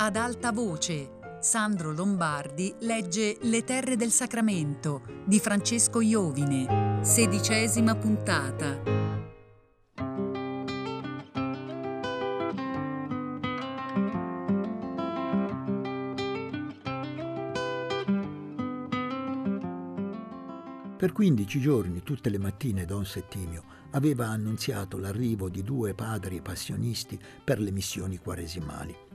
Ad alta voce, Sandro Lombardi legge Le terre del sacramento di Francesco Iovine, sedicesima puntata. Per 15 giorni, tutte le mattine, don Settimio aveva annunziato l'arrivo di due padri passionisti per le missioni quaresimali.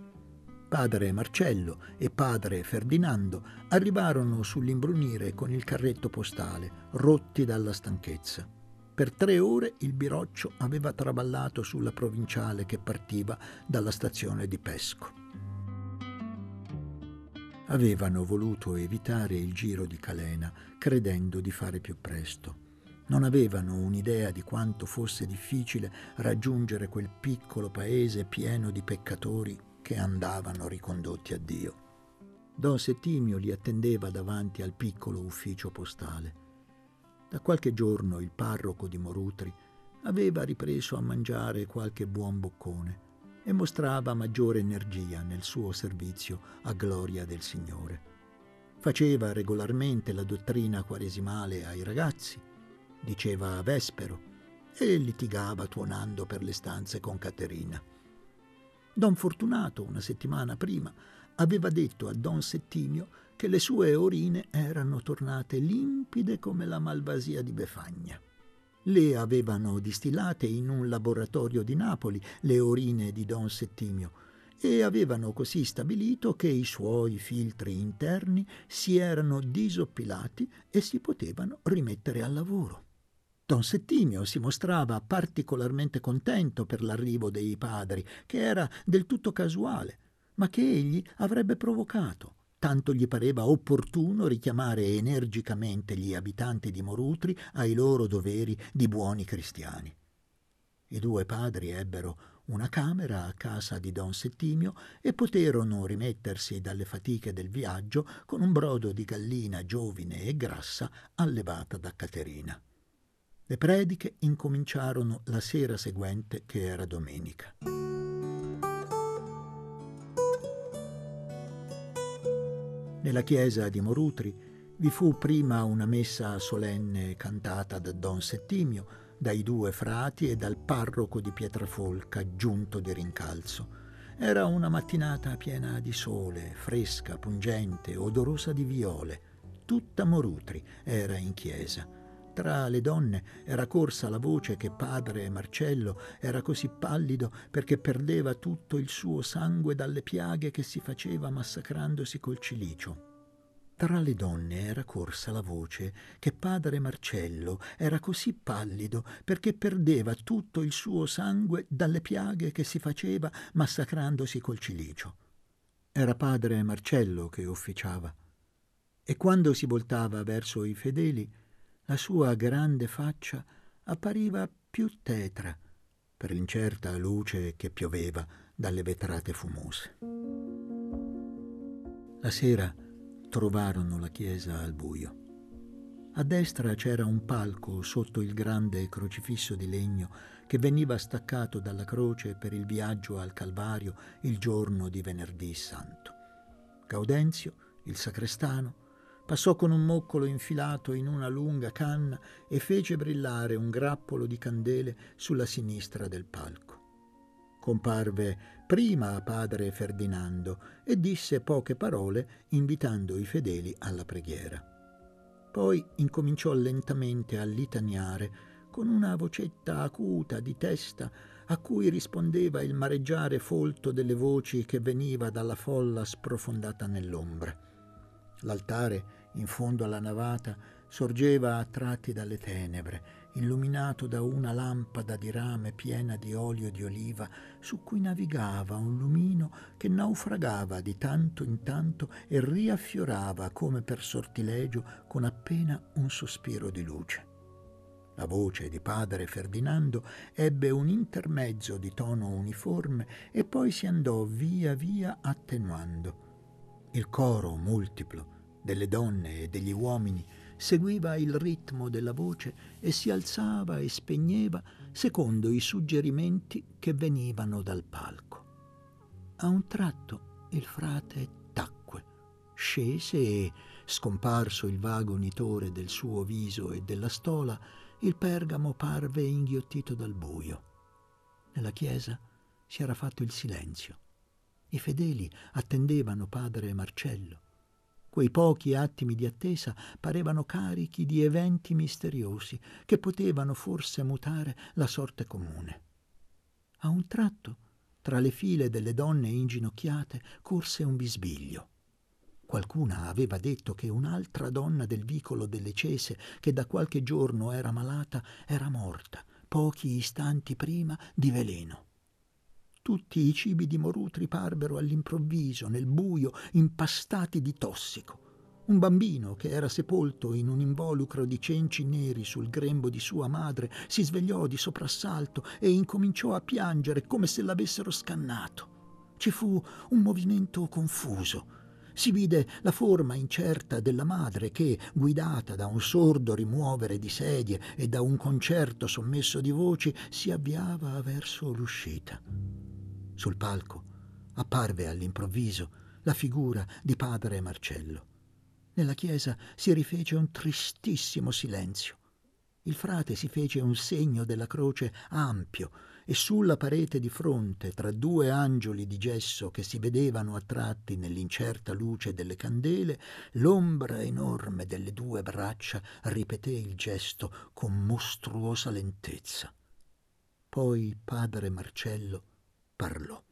Padre Marcello e padre Ferdinando arrivarono sull'imbrunire con il carretto postale, rotti dalla stanchezza. Per tre ore il biroccio aveva travallato sulla provinciale che partiva dalla stazione di Pesco avevano voluto evitare il giro di Calena, credendo di fare più presto. Non avevano un'idea di quanto fosse difficile raggiungere quel piccolo paese pieno di peccatori che andavano ricondotti a Dio. Don Settimio li attendeva davanti al piccolo ufficio postale. Da qualche giorno il parroco di Morutri aveva ripreso a mangiare qualche buon boccone e mostrava maggiore energia nel suo servizio a gloria del Signore. Faceva regolarmente la dottrina quaresimale ai ragazzi, diceva a Vespero e litigava tuonando per le stanze con Caterina. Don Fortunato, una settimana prima, aveva detto a Don Settimio che le sue orine erano tornate limpide come la malvasia di Befagna. Le avevano distillate in un laboratorio di Napoli le orine di Don Settimio e avevano così stabilito che i suoi filtri interni si erano disoppilati e si potevano rimettere al lavoro. Don Settimio si mostrava particolarmente contento per l'arrivo dei padri, che era del tutto casuale, ma che egli avrebbe provocato tanto gli pareva opportuno richiamare energicamente gli abitanti di Morutri ai loro doveri di buoni cristiani. I due padri ebbero una camera a casa di don Settimio e poterono rimettersi dalle fatiche del viaggio con un brodo di gallina giovine e grassa allevata da Caterina. Le prediche incominciarono la sera seguente, che era domenica. Nella chiesa di Morutri vi fu prima una messa solenne cantata da Don Settimio, dai due frati e dal parroco di Pietrafolca, giunto di rincalzo. Era una mattinata piena di sole, fresca, pungente, odorosa di viole. Tutta Morutri era in chiesa tra le donne era corsa la voce che padre Marcello era così pallido perché perdeva tutto il suo sangue dalle piaghe che si faceva massacrandosi col cilicio. Tra le donne era corsa la voce che padre Marcello era così pallido perché perdeva tutto il suo sangue dalle piaghe che si faceva massacrandosi col cilicio. Era padre Marcello che officiava. E quando si voltava verso i fedeli, la sua grande faccia appariva più tetra per l'incerta luce che pioveva dalle vetrate fumose. La sera trovarono la chiesa al buio. A destra c'era un palco sotto il grande crocifisso di legno che veniva staccato dalla croce per il viaggio al Calvario il giorno di venerdì santo. Gaudenzio, il sacrestano, Passò con un moccolo infilato in una lunga canna e fece brillare un grappolo di candele sulla sinistra del palco. Comparve prima padre Ferdinando e disse poche parole invitando i fedeli alla preghiera. Poi incominciò lentamente a litaniare con una vocetta acuta di testa a cui rispondeva il mareggiare folto delle voci che veniva dalla folla sprofondata nell'ombra. L'altare, in fondo alla navata, sorgeva a tratti dalle tenebre, illuminato da una lampada di rame piena di olio di oliva, su cui navigava un lumino che naufragava di tanto in tanto e riaffiorava come per sortilegio con appena un sospiro di luce. La voce di padre Ferdinando ebbe un intermezzo di tono uniforme e poi si andò via via attenuando. Il coro multiplo delle donne e degli uomini seguiva il ritmo della voce e si alzava e spegneva secondo i suggerimenti che venivano dal palco. A un tratto il frate tacque, scese e, scomparso il vago nitore del suo viso e della stola, il pergamo parve inghiottito dal buio. Nella chiesa si era fatto il silenzio. I fedeli attendevano padre Marcello. Quei pochi attimi di attesa parevano carichi di eventi misteriosi che potevano forse mutare la sorte comune. A un tratto, tra le file delle donne inginocchiate, corse un bisbiglio. Qualcuna aveva detto che un'altra donna del vicolo delle Cese, che da qualche giorno era malata, era morta, pochi istanti prima, di veleno. Tutti i cibi di Morutri parvero all'improvviso, nel buio, impastati di tossico. Un bambino che era sepolto in un involucro di cenci neri sul grembo di sua madre si svegliò di soprassalto e incominciò a piangere come se l'avessero scannato. Ci fu un movimento confuso. Si vide la forma incerta della madre che, guidata da un sordo rimuovere di sedie e da un concerto sommesso di voci, si avviava verso l'uscita. Sul palco apparve all'improvviso la figura di padre Marcello. Nella chiesa si rifece un tristissimo silenzio. Il frate si fece un segno della croce ampio e sulla parete di fronte, tra due angioli di gesso che si vedevano a tratti nell'incerta luce delle candele, l'ombra enorme delle due braccia ripeté il gesto con mostruosa lentezza. Poi padre Marcello parlò.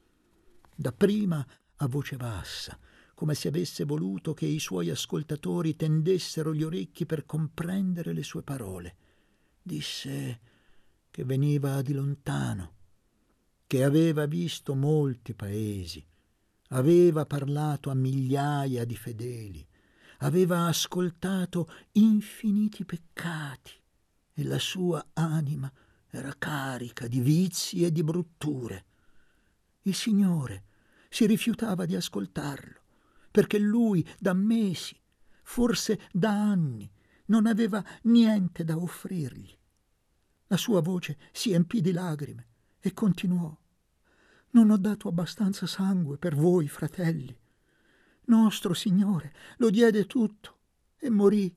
Dapprima a voce bassa, come se avesse voluto che i suoi ascoltatori tendessero gli orecchi per comprendere le sue parole. Disse che veniva di lontano, che aveva visto molti paesi, aveva parlato a migliaia di fedeli, aveva ascoltato infiniti peccati e la sua anima era carica di vizi e di brutture. Il Signore si rifiutava di ascoltarlo, perché lui da mesi, forse da anni, non aveva niente da offrirgli. La sua voce si empì di lagrime e continuò. Non ho dato abbastanza sangue per voi, fratelli. Nostro Signore lo diede tutto e morì.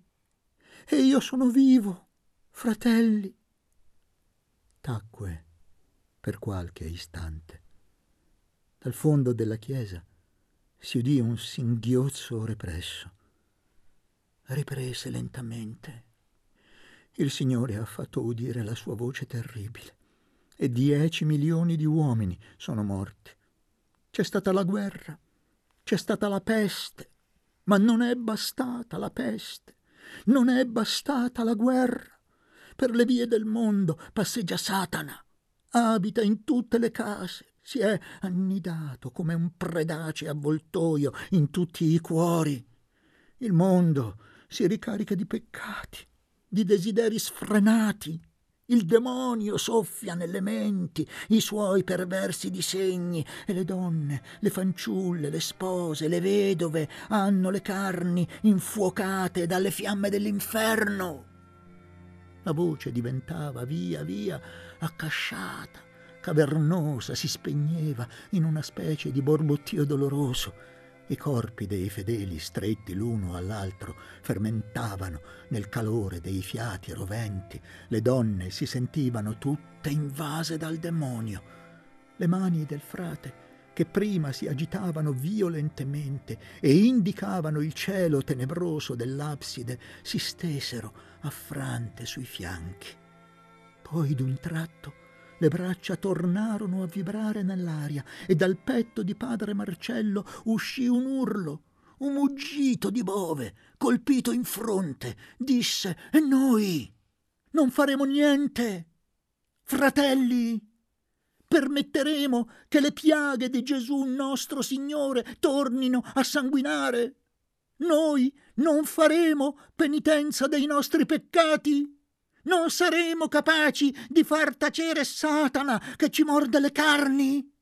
E io sono vivo, fratelli. Tacque per qualche istante dal fondo della chiesa si udì un singhiozzo represso. Riprese lentamente. Il Signore ha fatto udire la sua voce terribile e dieci milioni di uomini sono morti. C'è stata la guerra, c'è stata la peste, ma non è bastata la peste, non è bastata la guerra. Per le vie del mondo passeggia Satana, abita in tutte le case, si è annidato come un predace avvoltoio in tutti i cuori. Il mondo si ricarica di peccati, di desideri sfrenati. Il demonio soffia nelle menti i suoi perversi disegni e le donne, le fanciulle, le spose, le vedove hanno le carni infuocate dalle fiamme dell'inferno. La voce diventava via via accasciata cavernosa, si spegneva in una specie di borbottio doloroso. I corpi dei fedeli, stretti l'uno all'altro, fermentavano nel calore dei fiati roventi. Le donne si sentivano tutte invase dal demonio. Le mani del frate, che prima si agitavano violentemente e indicavano il cielo tenebroso dell'abside, si stesero affrante sui fianchi. Poi d'un tratto le braccia tornarono a vibrare nell'aria e dal petto di padre Marcello uscì un urlo, un muggito di bove, colpito in fronte. Disse: E noi non faremo niente. Fratelli, permetteremo che le piaghe di Gesù nostro Signore tornino a sanguinare? Noi non faremo penitenza dei nostri peccati? Non saremo capaci di far tacere Satana che ci morde le carni?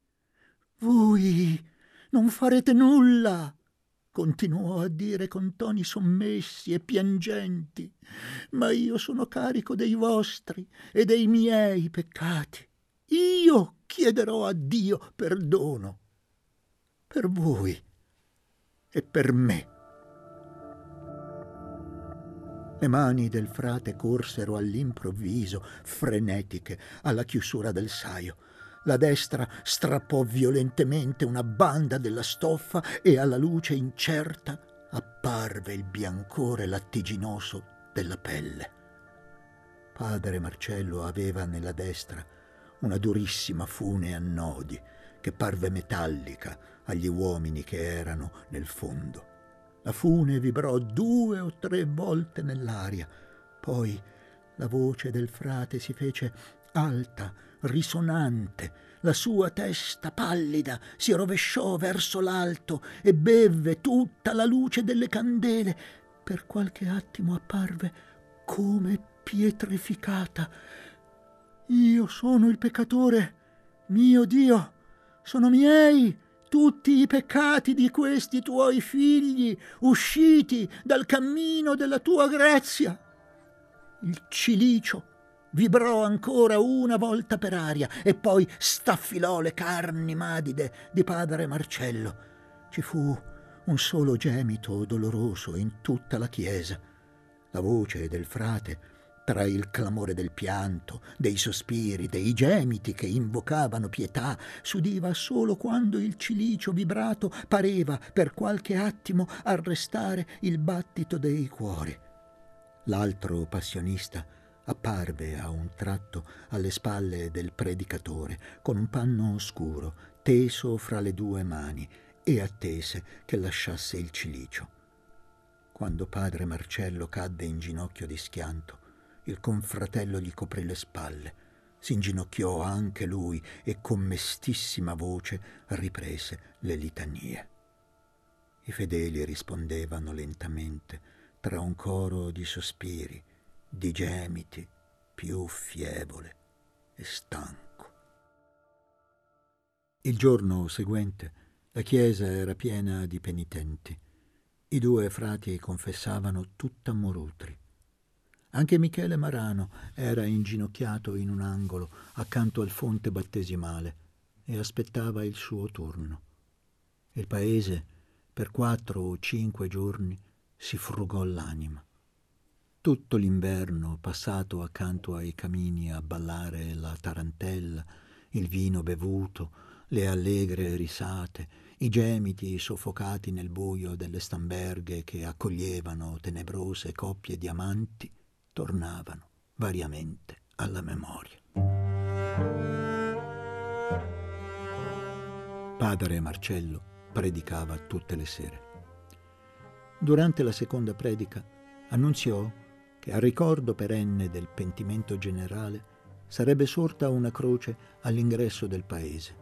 Voi non farete nulla, continuò a dire con toni sommessi e piangenti, ma io sono carico dei vostri e dei miei peccati. Io chiederò a Dio perdono. Per voi e per me. Le mani del frate corsero all'improvviso, frenetiche, alla chiusura del saio. La destra strappò violentemente una banda della stoffa e alla luce incerta apparve il biancore lattiginoso della pelle. Padre Marcello aveva nella destra una durissima fune a nodi che parve metallica agli uomini che erano nel fondo. La fune vibrò due o tre volte nell'aria, poi la voce del frate si fece alta, risonante, la sua testa pallida si rovesciò verso l'alto e bevve tutta la luce delle candele. Per qualche attimo apparve come pietrificata. Io sono il peccatore, mio Dio, sono miei tutti i peccati di questi tuoi figli usciti dal cammino della tua grazia. Il cilicio vibrò ancora una volta per aria e poi staffilò le carni madide di padre Marcello. Ci fu un solo gemito doloroso in tutta la chiesa. La voce del frate tra il clamore del pianto, dei sospiri, dei gemiti che invocavano pietà, s'udiva solo quando il cilicio vibrato pareva per qualche attimo arrestare il battito dei cuori. L'altro passionista apparve a un tratto alle spalle del predicatore con un panno oscuro teso fra le due mani e attese che lasciasse il cilicio. Quando padre Marcello cadde in ginocchio di schianto, il confratello gli coprì le spalle, si inginocchiò anche lui e con mestissima voce riprese le litanie. I fedeli rispondevano lentamente tra un coro di sospiri, di gemiti, più fievole e stanco. Il giorno seguente la chiesa era piena di penitenti. I due frati confessavano tutta Morutri. Anche Michele Marano era inginocchiato in un angolo accanto al fonte battesimale e aspettava il suo turno. Il paese per quattro o cinque giorni si frugò l'anima. Tutto l'inverno passato accanto ai camini a ballare la tarantella, il vino bevuto, le allegre risate, i gemiti soffocati nel buio delle stamberghe che accoglievano tenebrose coppie di amanti, tornavano variamente alla memoria. Padre Marcello predicava tutte le sere. Durante la seconda predica annunziò che a ricordo perenne del pentimento generale sarebbe sorta una croce all'ingresso del paese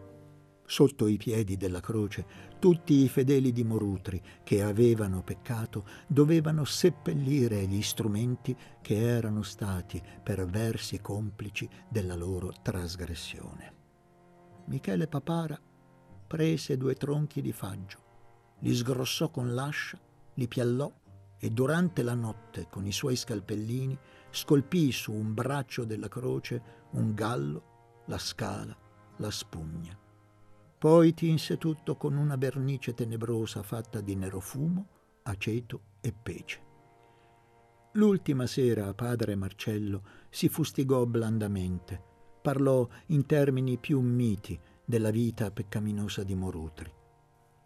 sotto i piedi della croce, tutti i fedeli di Morutri che avevano peccato dovevano seppellire gli strumenti che erano stati per versi complici della loro trasgressione. Michele Papara prese due tronchi di faggio, li sgrossò con l'ascia, li piallò e durante la notte con i suoi scalpellini scolpì su un braccio della croce un gallo, la scala, la spugna. Poi tinse tutto con una vernice tenebrosa fatta di nerofumo, aceto e pece. L'ultima sera padre Marcello si fustigò blandamente, parlò in termini più miti della vita peccaminosa di Morutri.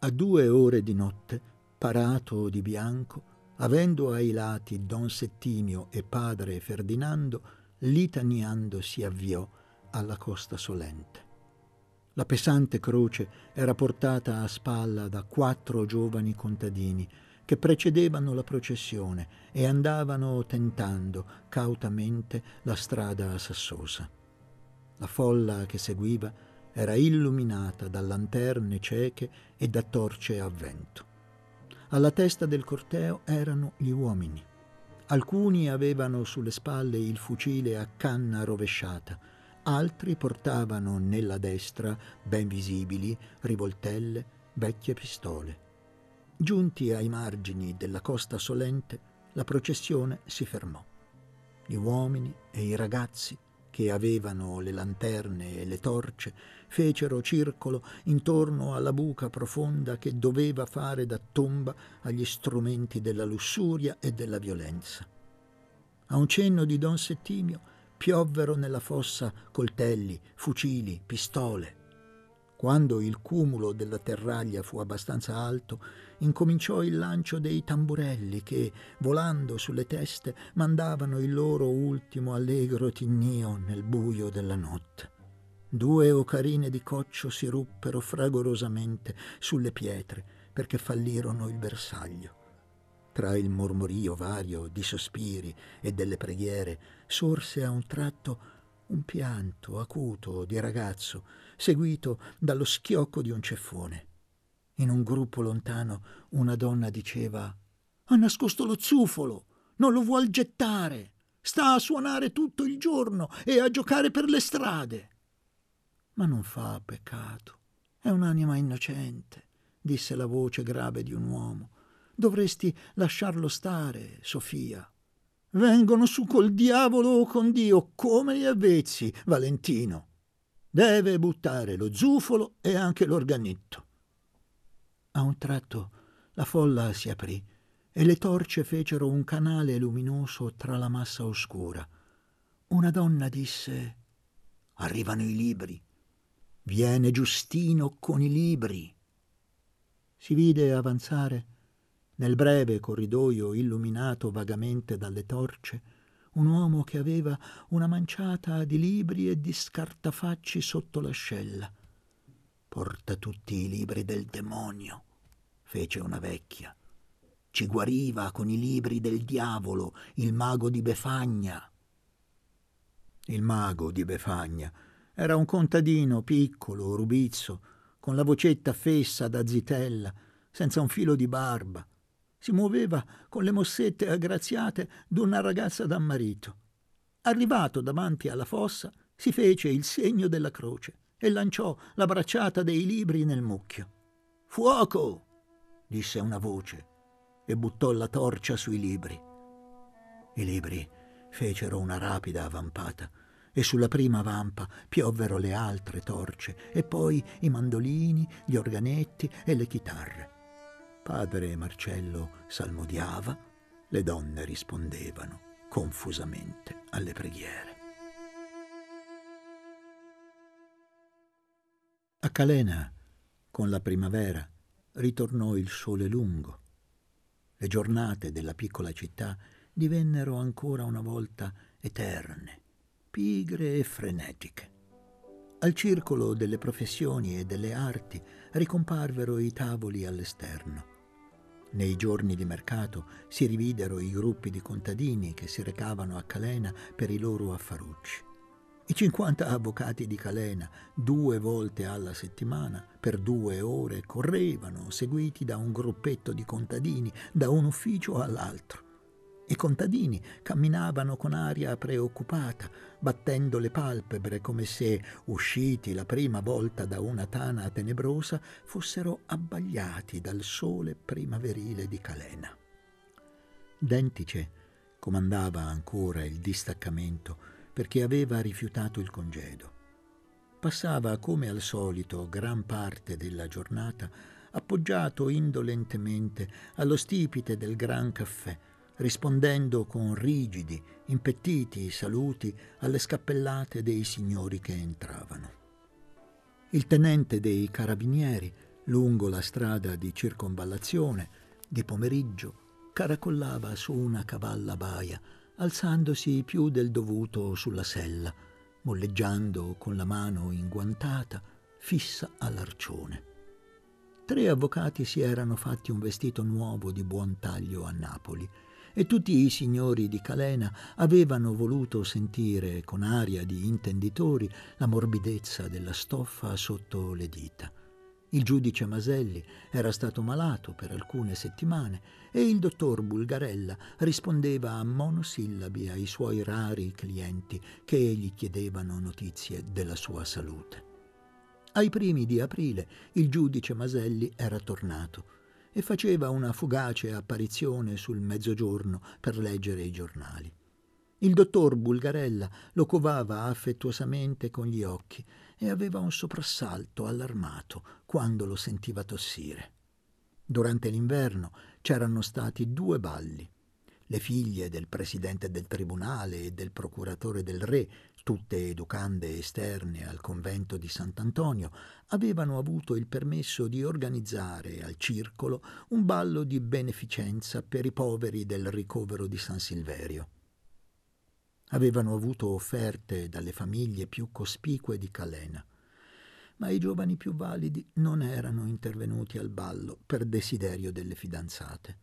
A due ore di notte, parato di bianco, avendo ai lati don Settimio e padre Ferdinando, litaniando si avviò alla costa solente. La pesante croce era portata a spalla da quattro giovani contadini che precedevano la processione e andavano tentando cautamente la strada Sassosa. La folla che seguiva era illuminata da lanterne cieche e da torce a vento. Alla testa del corteo erano gli uomini. Alcuni avevano sulle spalle il fucile a canna rovesciata, altri portavano nella destra, ben visibili, rivoltelle, vecchie pistole. Giunti ai margini della costa solente, la processione si fermò. Gli uomini e i ragazzi che avevano le lanterne e le torce, fecero circolo intorno alla buca profonda che doveva fare da tomba agli strumenti della lussuria e della violenza. A un cenno di Don Settimio piovvero nella fossa coltelli, fucili, pistole. Quando il cumulo della terraglia fu abbastanza alto, incominciò il lancio dei tamburelli che, volando sulle teste, mandavano il loro ultimo allegro tinnio nel buio della notte. Due ocarine di coccio si ruppero fragorosamente sulle pietre perché fallirono il bersaglio. Tra il mormorio vario di sospiri e delle preghiere sorse a un tratto un pianto acuto di ragazzo, seguito dallo schiocco di un ceffone. In un gruppo lontano una donna diceva Ha nascosto lo zufolo, non lo vuol gettare, sta a suonare tutto il giorno e a giocare per le strade. Ma non fa peccato, è un'anima innocente, disse la voce grave di un uomo. Dovresti lasciarlo stare, Sofia. Vengono su col diavolo o con Dio, come gli avvezzi, Valentino. Deve buttare lo zufolo e anche l'organetto. A un tratto la folla si aprì e le torce fecero un canale luminoso tra la massa oscura. Una donna disse Arrivano i libri. Viene Giustino con i libri. Si vide avanzare, nel breve corridoio illuminato vagamente dalle torce, un uomo che aveva una manciata di libri e di scartafacci sotto l'ascella. Porta tutti i libri del demonio, fece una vecchia. Ci guariva con i libri del diavolo, il mago di Befagna. Il mago di Befagna era un contadino piccolo, rubizzo, con la vocetta fessa da zitella, senza un filo di barba. Si muoveva con le mossette aggraziate d'una ragazza da marito. Arrivato davanti alla fossa, si fece il segno della croce e lanciò la bracciata dei libri nel mucchio. Fuoco! disse una voce e buttò la torcia sui libri. I libri fecero una rapida avvampata e sulla prima vampa piovvero le altre torce e poi i mandolini, gli organetti e le chitarre. Padre Marcello salmodiava, le donne rispondevano confusamente alle preghiere. A Calena, con la primavera, ritornò il sole lungo. Le giornate della piccola città divennero ancora una volta eterne, pigre e frenetiche. Al circolo delle professioni e delle arti ricomparvero i tavoli all'esterno. Nei giorni di mercato si rividero i gruppi di contadini che si recavano a Calena per i loro affarucci. I 50 avvocati di Calena, due volte alla settimana, per due ore, correvano, seguiti da un gruppetto di contadini, da un ufficio all'altro. I contadini camminavano con aria preoccupata, battendo le palpebre come se, usciti la prima volta da una tana tenebrosa, fossero abbagliati dal sole primaverile di Calena. Dentice comandava ancora il distaccamento perché aveva rifiutato il congedo. Passava come al solito gran parte della giornata appoggiato indolentemente allo stipite del gran caffè, rispondendo con rigidi, impettiti saluti alle scappellate dei signori che entravano. Il tenente dei carabinieri, lungo la strada di circonvallazione, di pomeriggio, caracollava su una cavalla baia, alzandosi più del dovuto sulla sella, molleggiando con la mano inguantata, fissa all'arcione. Tre avvocati si erano fatti un vestito nuovo di buon taglio a Napoli e tutti i signori di Calena avevano voluto sentire con aria di intenditori la morbidezza della stoffa sotto le dita. Il giudice Maselli era stato malato per alcune settimane e il dottor Bulgarella rispondeva a monosillabi ai suoi rari clienti che gli chiedevano notizie della sua salute. Ai primi di aprile il giudice Maselli era tornato e faceva una fugace apparizione sul mezzogiorno per leggere i giornali. Il dottor Bulgarella lo covava affettuosamente con gli occhi e aveva un soprassalto allarmato quando lo sentiva tossire. Durante l'inverno c'erano stati due balli. Le figlie del presidente del tribunale e del procuratore del re, tutte educande esterne al convento di Sant'Antonio, avevano avuto il permesso di organizzare al circolo un ballo di beneficenza per i poveri del ricovero di San Silverio. Avevano avuto offerte dalle famiglie più cospicue di Calena, ma i giovani più validi non erano intervenuti al ballo per desiderio delle fidanzate.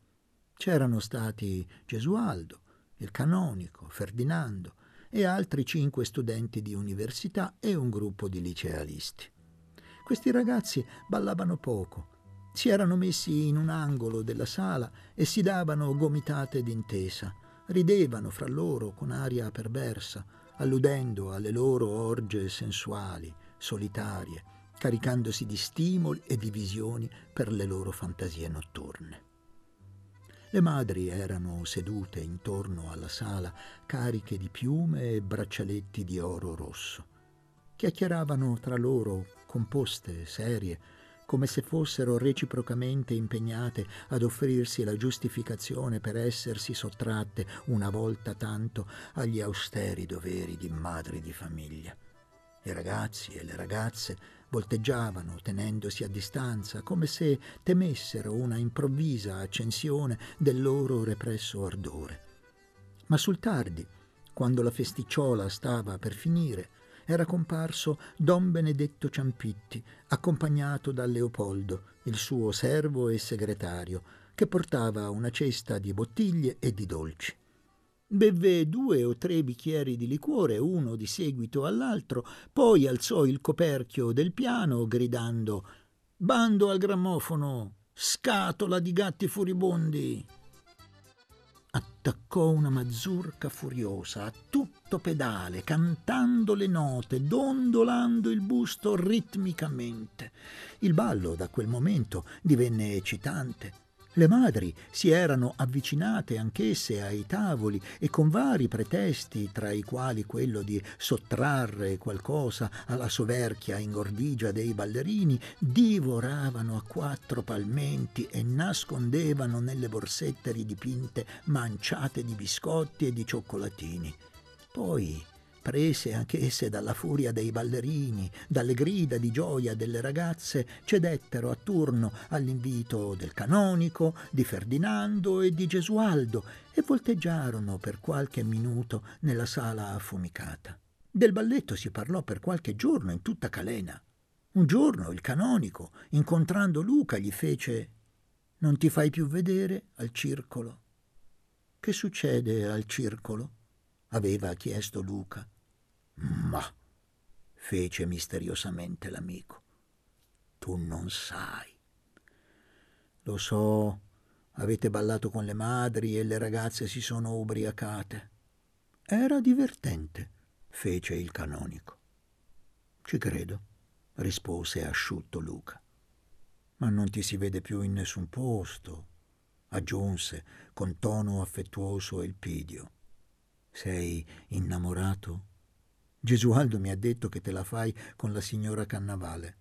C'erano stati Gesualdo, il canonico, Ferdinando e altri cinque studenti di università e un gruppo di licealisti. Questi ragazzi ballavano poco, si erano messi in un angolo della sala e si davano gomitate d'intesa ridevano fra loro con aria perversa, alludendo alle loro orge sensuali, solitarie, caricandosi di stimoli e di visioni per le loro fantasie notturne. Le madri erano sedute intorno alla sala, cariche di piume e braccialetti di oro rosso. Chiacchieravano tra loro, composte, serie, come se fossero reciprocamente impegnate ad offrirsi la giustificazione per essersi sottratte una volta tanto agli austeri doveri di madri di famiglia. I ragazzi e le ragazze volteggiavano tenendosi a distanza, come se temessero una improvvisa accensione del loro represso ardore. Ma sul tardi, quando la festicciola stava per finire, era comparso don Benedetto Ciampitti, accompagnato da Leopoldo, il suo servo e segretario, che portava una cesta di bottiglie e di dolci. Bevve due o tre bicchieri di liquore, uno di seguito all'altro, poi alzò il coperchio del piano gridando Bando al grammofono, scatola di gatti furibondi attaccò una mazurka furiosa a tutto pedale, cantando le note, dondolando il busto ritmicamente. Il ballo da quel momento divenne eccitante. Le madri si erano avvicinate anch'esse ai tavoli e con vari pretesti, tra i quali quello di sottrarre qualcosa alla soverchia ingordigia dei ballerini, divoravano a quattro palmenti e nascondevano nelle borsette ridipinte manciate di biscotti e di cioccolatini. Poi prese anch'esse dalla furia dei ballerini, dalle grida di gioia delle ragazze, cedettero a turno all'invito del canonico, di Ferdinando e di Gesualdo e volteggiarono per qualche minuto nella sala affumicata. Del balletto si parlò per qualche giorno in tutta Calena. Un giorno il canonico, incontrando Luca, gli fece Non ti fai più vedere al circolo? Che succede al circolo? aveva chiesto Luca. Ma, fece misteriosamente l'amico, tu non sai. Lo so, avete ballato con le madri e le ragazze si sono ubriacate. Era divertente, fece il canonico. Ci credo, rispose asciutto Luca. Ma non ti si vede più in nessun posto, aggiunse con tono affettuoso e ilpidio. Sei innamorato? Gesualdo mi ha detto che te la fai con la signora Cannavale.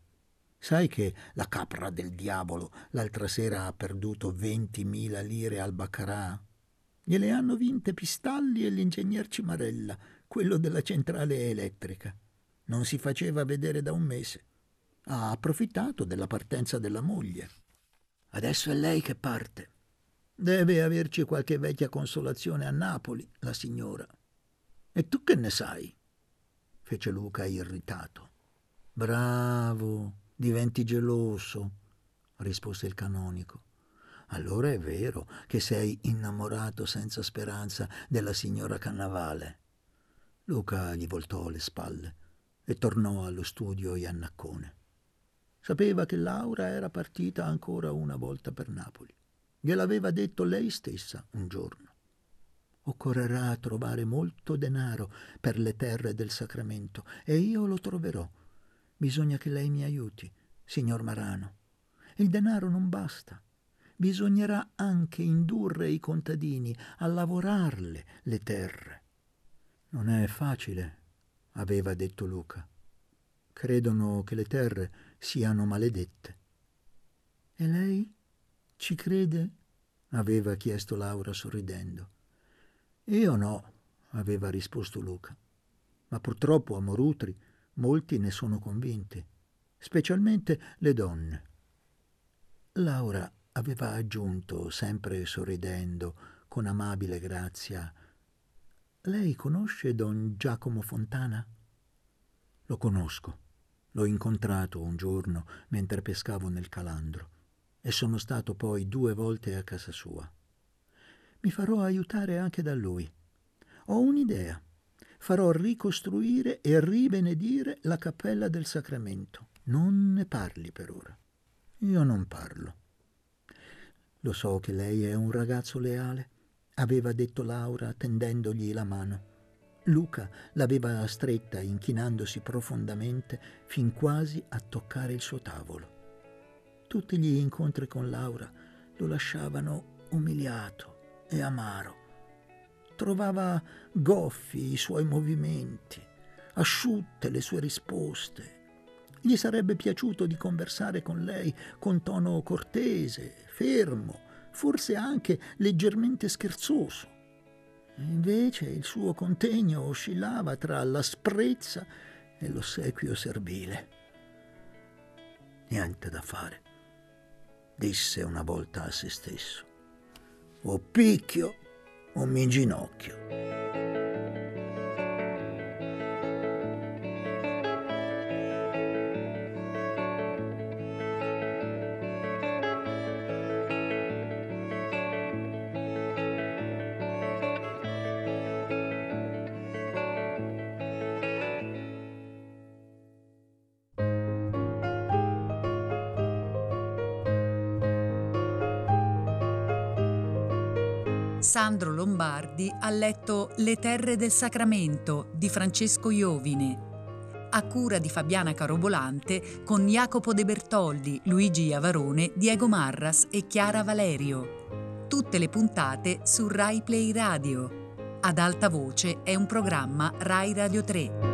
Sai che la capra del diavolo l'altra sera ha perduto ventimila lire al Baccarà? Gliele hanno vinte Pistalli e l'ingegner Cimarella, quello della centrale elettrica. Non si faceva vedere da un mese. Ha approfittato della partenza della moglie. Adesso è lei che parte. Deve averci qualche vecchia consolazione a Napoli, la signora. E tu che ne sai? Fece Luca irritato. Bravo, diventi geloso, rispose il canonico. Allora è vero che sei innamorato senza speranza della signora Cannavale. Luca gli voltò le spalle e tornò allo studio Iannaccone. Sapeva che Laura era partita ancora una volta per Napoli. Gliel'aveva detto lei stessa un giorno. Occorrerà trovare molto denaro per le terre del sacramento e io lo troverò. Bisogna che lei mi aiuti, signor Marano. Il denaro non basta. Bisognerà anche indurre i contadini a lavorarle le terre. Non è facile, aveva detto Luca. Credono che le terre siano maledette. E lei ci crede? aveva chiesto Laura sorridendo. Io no, aveva risposto Luca. Ma purtroppo a Morutri molti ne sono convinti, specialmente le donne. Laura aveva aggiunto, sempre sorridendo, con amabile grazia, Lei conosce don Giacomo Fontana? Lo conosco. L'ho incontrato un giorno mentre pescavo nel calandro e sono stato poi due volte a casa sua. Mi farò aiutare anche da lui. Ho un'idea. Farò ricostruire e ribenedire la cappella del sacramento. Non ne parli per ora. Io non parlo. Lo so che lei è un ragazzo leale, aveva detto Laura tendendogli la mano. Luca l'aveva stretta inchinandosi profondamente fin quasi a toccare il suo tavolo. Tutti gli incontri con Laura lo lasciavano umiliato e amaro. Trovava goffi i suoi movimenti, asciutte le sue risposte. Gli sarebbe piaciuto di conversare con lei con tono cortese, fermo, forse anche leggermente scherzoso. Invece il suo contegno oscillava tra l'asprezza e l'ossequio servile. Niente da fare, disse una volta a se stesso. O picchio o mi inginocchio. Sandro Lombardi ha letto Le terre del Sacramento di Francesco Iovine, a cura di Fabiana Carobolante con Jacopo De Bertoldi, Luigi Iavarone, Diego Marras e Chiara Valerio. Tutte le puntate su Rai Play Radio. Ad alta voce è un programma Rai Radio 3.